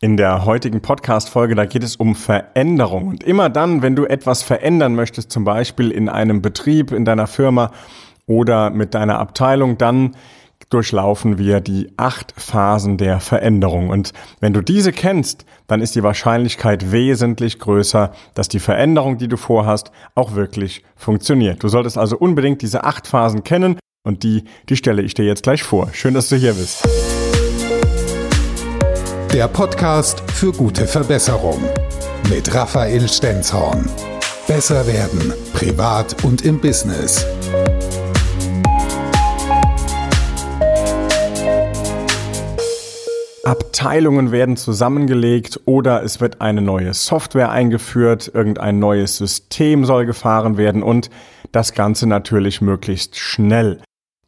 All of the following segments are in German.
In der heutigen Podcast-Folge, da geht es um Veränderung. Und immer dann, wenn du etwas verändern möchtest, zum Beispiel in einem Betrieb, in deiner Firma oder mit deiner Abteilung, dann durchlaufen wir die acht Phasen der Veränderung. Und wenn du diese kennst, dann ist die Wahrscheinlichkeit wesentlich größer, dass die Veränderung, die du vorhast, auch wirklich funktioniert. Du solltest also unbedingt diese acht Phasen kennen und die, die stelle ich dir jetzt gleich vor. Schön, dass du hier bist. Der Podcast für gute Verbesserung mit Raphael Stenzhorn. Besser werden, privat und im Business. Abteilungen werden zusammengelegt oder es wird eine neue Software eingeführt, irgendein neues System soll gefahren werden und das Ganze natürlich möglichst schnell.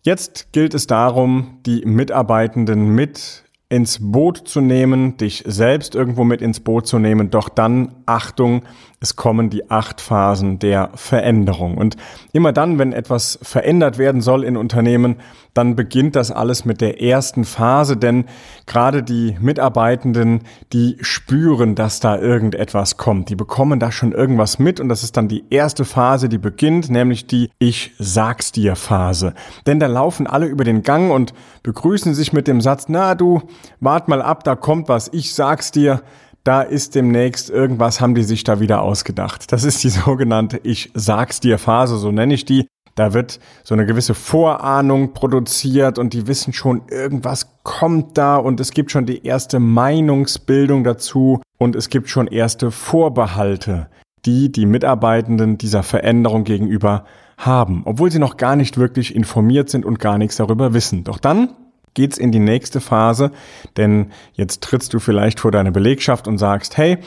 Jetzt gilt es darum, die Mitarbeitenden mit ins Boot zu nehmen, dich selbst irgendwo mit ins Boot zu nehmen. Doch dann, Achtung, es kommen die acht Phasen der Veränderung. Und immer dann, wenn etwas verändert werden soll in Unternehmen, dann beginnt das alles mit der ersten Phase, denn gerade die Mitarbeitenden, die spüren, dass da irgendetwas kommt. Die bekommen da schon irgendwas mit und das ist dann die erste Phase, die beginnt, nämlich die Ich sag's dir Phase. Denn da laufen alle über den Gang und begrüßen sich mit dem Satz, na du, wart mal ab, da kommt was, ich sag's dir da ist demnächst irgendwas, haben die sich da wieder ausgedacht. Das ist die sogenannte Ich sag's dir Phase, so nenne ich die. Da wird so eine gewisse Vorahnung produziert und die wissen schon, irgendwas kommt da und es gibt schon die erste Meinungsbildung dazu und es gibt schon erste Vorbehalte, die die Mitarbeitenden dieser Veränderung gegenüber haben, obwohl sie noch gar nicht wirklich informiert sind und gar nichts darüber wissen. Doch dann geht's in die nächste Phase, denn jetzt trittst du vielleicht vor deine Belegschaft und sagst, hey,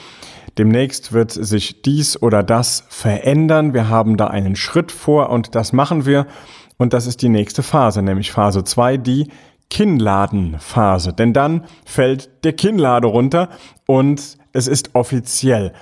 demnächst wird sich dies oder das verändern, wir haben da einen Schritt vor und das machen wir. Und das ist die nächste Phase, nämlich Phase 2, die Kinnladenphase, denn dann fällt der Kinnlade runter und es ist offiziell.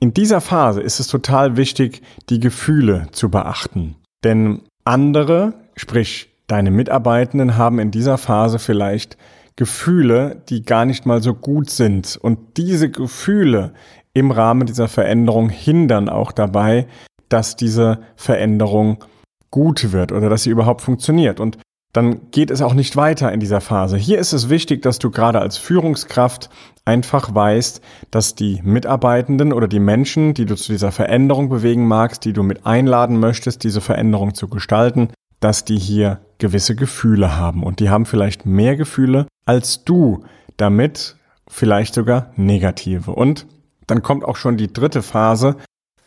In dieser Phase ist es total wichtig, die Gefühle zu beachten, denn andere, sprich Deine Mitarbeitenden haben in dieser Phase vielleicht Gefühle, die gar nicht mal so gut sind. Und diese Gefühle im Rahmen dieser Veränderung hindern auch dabei, dass diese Veränderung gut wird oder dass sie überhaupt funktioniert. Und dann geht es auch nicht weiter in dieser Phase. Hier ist es wichtig, dass du gerade als Führungskraft einfach weißt, dass die Mitarbeitenden oder die Menschen, die du zu dieser Veränderung bewegen magst, die du mit einladen möchtest, diese Veränderung zu gestalten, dass die hier gewisse Gefühle haben. Und die haben vielleicht mehr Gefühle als du, damit vielleicht sogar negative. Und dann kommt auch schon die dritte Phase.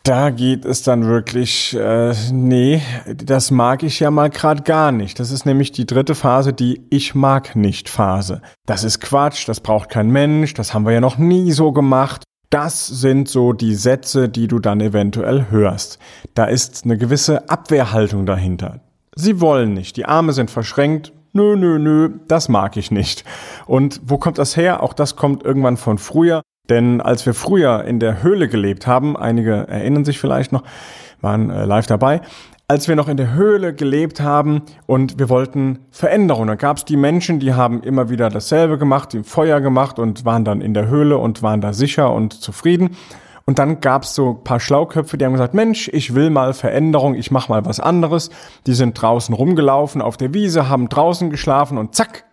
Da geht es dann wirklich, äh, nee, das mag ich ja mal gerade gar nicht. Das ist nämlich die dritte Phase, die Ich mag nicht Phase. Das ist Quatsch, das braucht kein Mensch, das haben wir ja noch nie so gemacht. Das sind so die Sätze, die du dann eventuell hörst. Da ist eine gewisse Abwehrhaltung dahinter. Sie wollen nicht. Die Arme sind verschränkt. Nö, nö, nö, das mag ich nicht. Und wo kommt das her? Auch das kommt irgendwann von früher. Denn als wir früher in der Höhle gelebt haben, einige erinnern sich vielleicht noch, waren äh, live dabei, als wir noch in der Höhle gelebt haben und wir wollten Veränderungen. Da gab es die Menschen, die haben immer wieder dasselbe gemacht, die Feuer gemacht und waren dann in der Höhle und waren da sicher und zufrieden. Und dann gab's so paar Schlauköpfe, die haben gesagt, Mensch, ich will mal Veränderung, ich mach mal was anderes. Die sind draußen rumgelaufen auf der Wiese, haben draußen geschlafen und zack,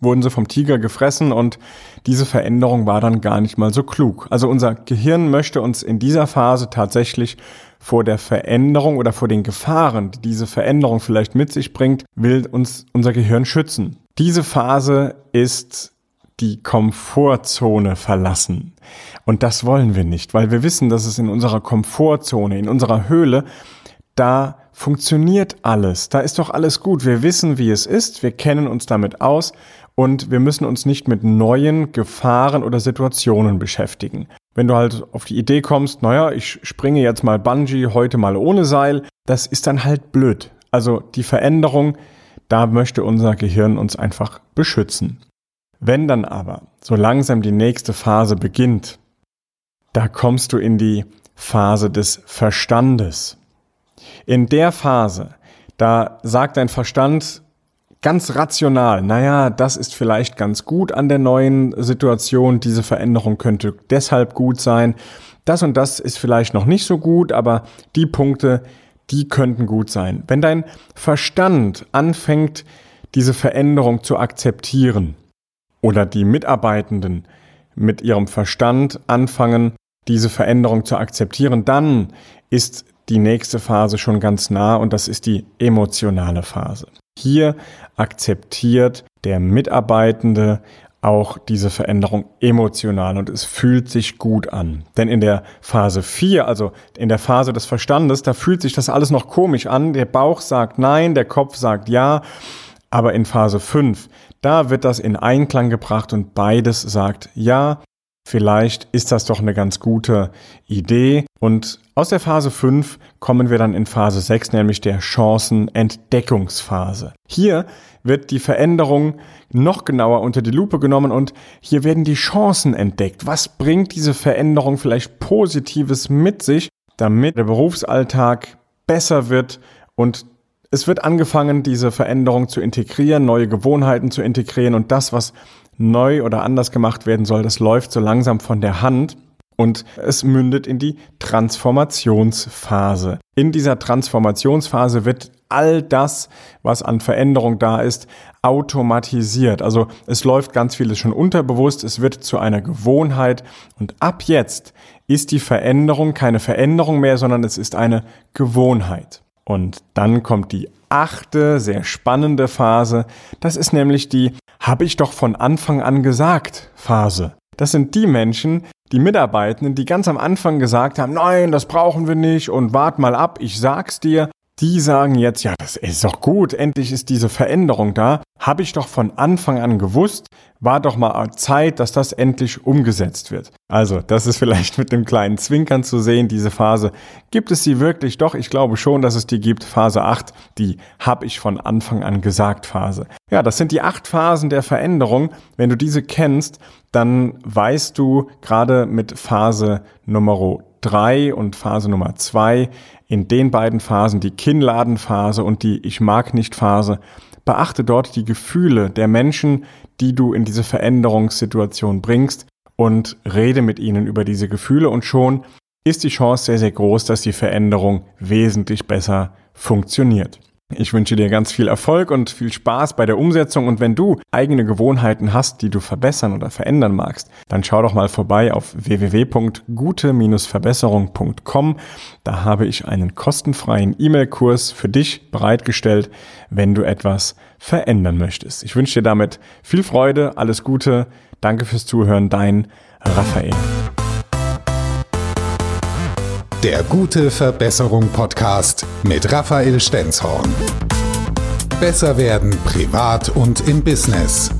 wurden sie vom Tiger gefressen und diese Veränderung war dann gar nicht mal so klug. Also unser Gehirn möchte uns in dieser Phase tatsächlich vor der Veränderung oder vor den Gefahren, die diese Veränderung vielleicht mit sich bringt, will uns unser Gehirn schützen. Diese Phase ist die Komfortzone verlassen. Und das wollen wir nicht, weil wir wissen, dass es in unserer Komfortzone, in unserer Höhle, da funktioniert alles. Da ist doch alles gut. Wir wissen, wie es ist. Wir kennen uns damit aus und wir müssen uns nicht mit neuen Gefahren oder Situationen beschäftigen. Wenn du halt auf die Idee kommst, naja, ich springe jetzt mal Bungee, heute mal ohne Seil, das ist dann halt blöd. Also die Veränderung, da möchte unser Gehirn uns einfach beschützen. Wenn dann aber so langsam die nächste Phase beginnt, da kommst du in die Phase des Verstandes. In der Phase, da sagt dein Verstand ganz rational, naja, das ist vielleicht ganz gut an der neuen Situation, diese Veränderung könnte deshalb gut sein, das und das ist vielleicht noch nicht so gut, aber die Punkte, die könnten gut sein. Wenn dein Verstand anfängt, diese Veränderung zu akzeptieren oder die Mitarbeitenden mit ihrem Verstand anfangen, diese Veränderung zu akzeptieren, dann ist die nächste Phase schon ganz nah und das ist die emotionale Phase. Hier akzeptiert der Mitarbeitende auch diese Veränderung emotional und es fühlt sich gut an. Denn in der Phase 4, also in der Phase des Verstandes, da fühlt sich das alles noch komisch an. Der Bauch sagt nein, der Kopf sagt ja. Aber in Phase 5, da wird das in Einklang gebracht und beides sagt ja. Vielleicht ist das doch eine ganz gute Idee. Und aus der Phase 5 kommen wir dann in Phase 6, nämlich der Chancenentdeckungsphase. Hier wird die Veränderung noch genauer unter die Lupe genommen und hier werden die Chancen entdeckt. Was bringt diese Veränderung vielleicht Positives mit sich, damit der Berufsalltag besser wird und es wird angefangen, diese Veränderung zu integrieren, neue Gewohnheiten zu integrieren und das, was neu oder anders gemacht werden soll, das läuft so langsam von der Hand und es mündet in die Transformationsphase. In dieser Transformationsphase wird all das, was an Veränderung da ist, automatisiert. Also es läuft ganz vieles schon unterbewusst, es wird zu einer Gewohnheit und ab jetzt ist die Veränderung keine Veränderung mehr, sondern es ist eine Gewohnheit. Und dann kommt die achte, sehr spannende Phase. Das ist nämlich die habe ich doch von Anfang an gesagt Phase. Das sind die Menschen, die Mitarbeitenden, die ganz am Anfang gesagt haben, nein, das brauchen wir nicht und wart mal ab, ich sag's dir die sagen jetzt, ja, das ist doch gut, endlich ist diese Veränderung da. Habe ich doch von Anfang an gewusst, war doch mal Zeit, dass das endlich umgesetzt wird. Also, das ist vielleicht mit dem kleinen Zwinkern zu sehen, diese Phase. Gibt es sie wirklich? Doch, ich glaube schon, dass es die gibt. Phase 8, die habe ich von Anfang an gesagt Phase. Ja, das sind die acht Phasen der Veränderung. Wenn du diese kennst, dann weißt du gerade mit Phase Nummer 3 und Phase Nummer 2, in den beiden Phasen, die Kinnladenphase und die Ich mag nicht Phase, beachte dort die Gefühle der Menschen, die du in diese Veränderungssituation bringst und rede mit ihnen über diese Gefühle. Und schon ist die Chance sehr, sehr groß, dass die Veränderung wesentlich besser funktioniert. Ich wünsche dir ganz viel Erfolg und viel Spaß bei der Umsetzung und wenn du eigene Gewohnheiten hast, die du verbessern oder verändern magst, dann schau doch mal vorbei auf www.gute-verbesserung.com. Da habe ich einen kostenfreien E-Mail-Kurs für dich bereitgestellt, wenn du etwas verändern möchtest. Ich wünsche dir damit viel Freude, alles Gute, danke fürs Zuhören, dein Raphael. Der gute Verbesserung Podcast mit Raphael Stenzhorn. Besser werden privat und im Business.